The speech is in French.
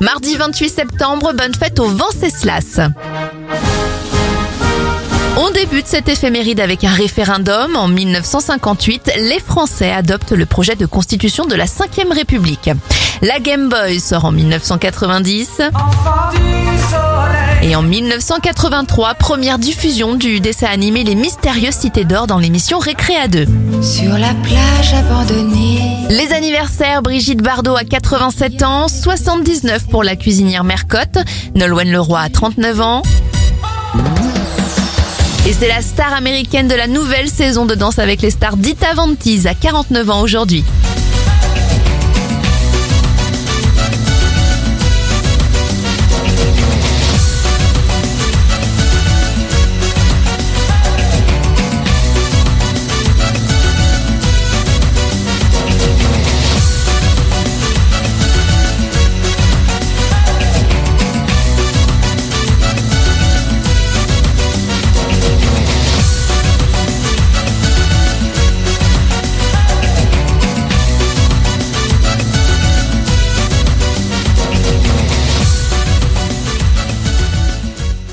Mardi 28 septembre, bonne fête au Venceslas. On débute cette éphéméride avec un référendum. En 1958, les Français adoptent le projet de constitution de la 5ème République. La Game Boy sort en 1990. Et en 1983, première diffusion du dessin animé Les Mystérieuses Cités d'Or dans l'émission Récréa 2. Sur la plage abandonnée. Les anniversaires, Brigitte Bardot à 87 ans, 79 pour la cuisinière Mercotte, Nolwenn Leroy à 39 ans. Et c'est la star américaine de la nouvelle saison de Danse avec les stars Dita Vantise à 49 ans aujourd'hui.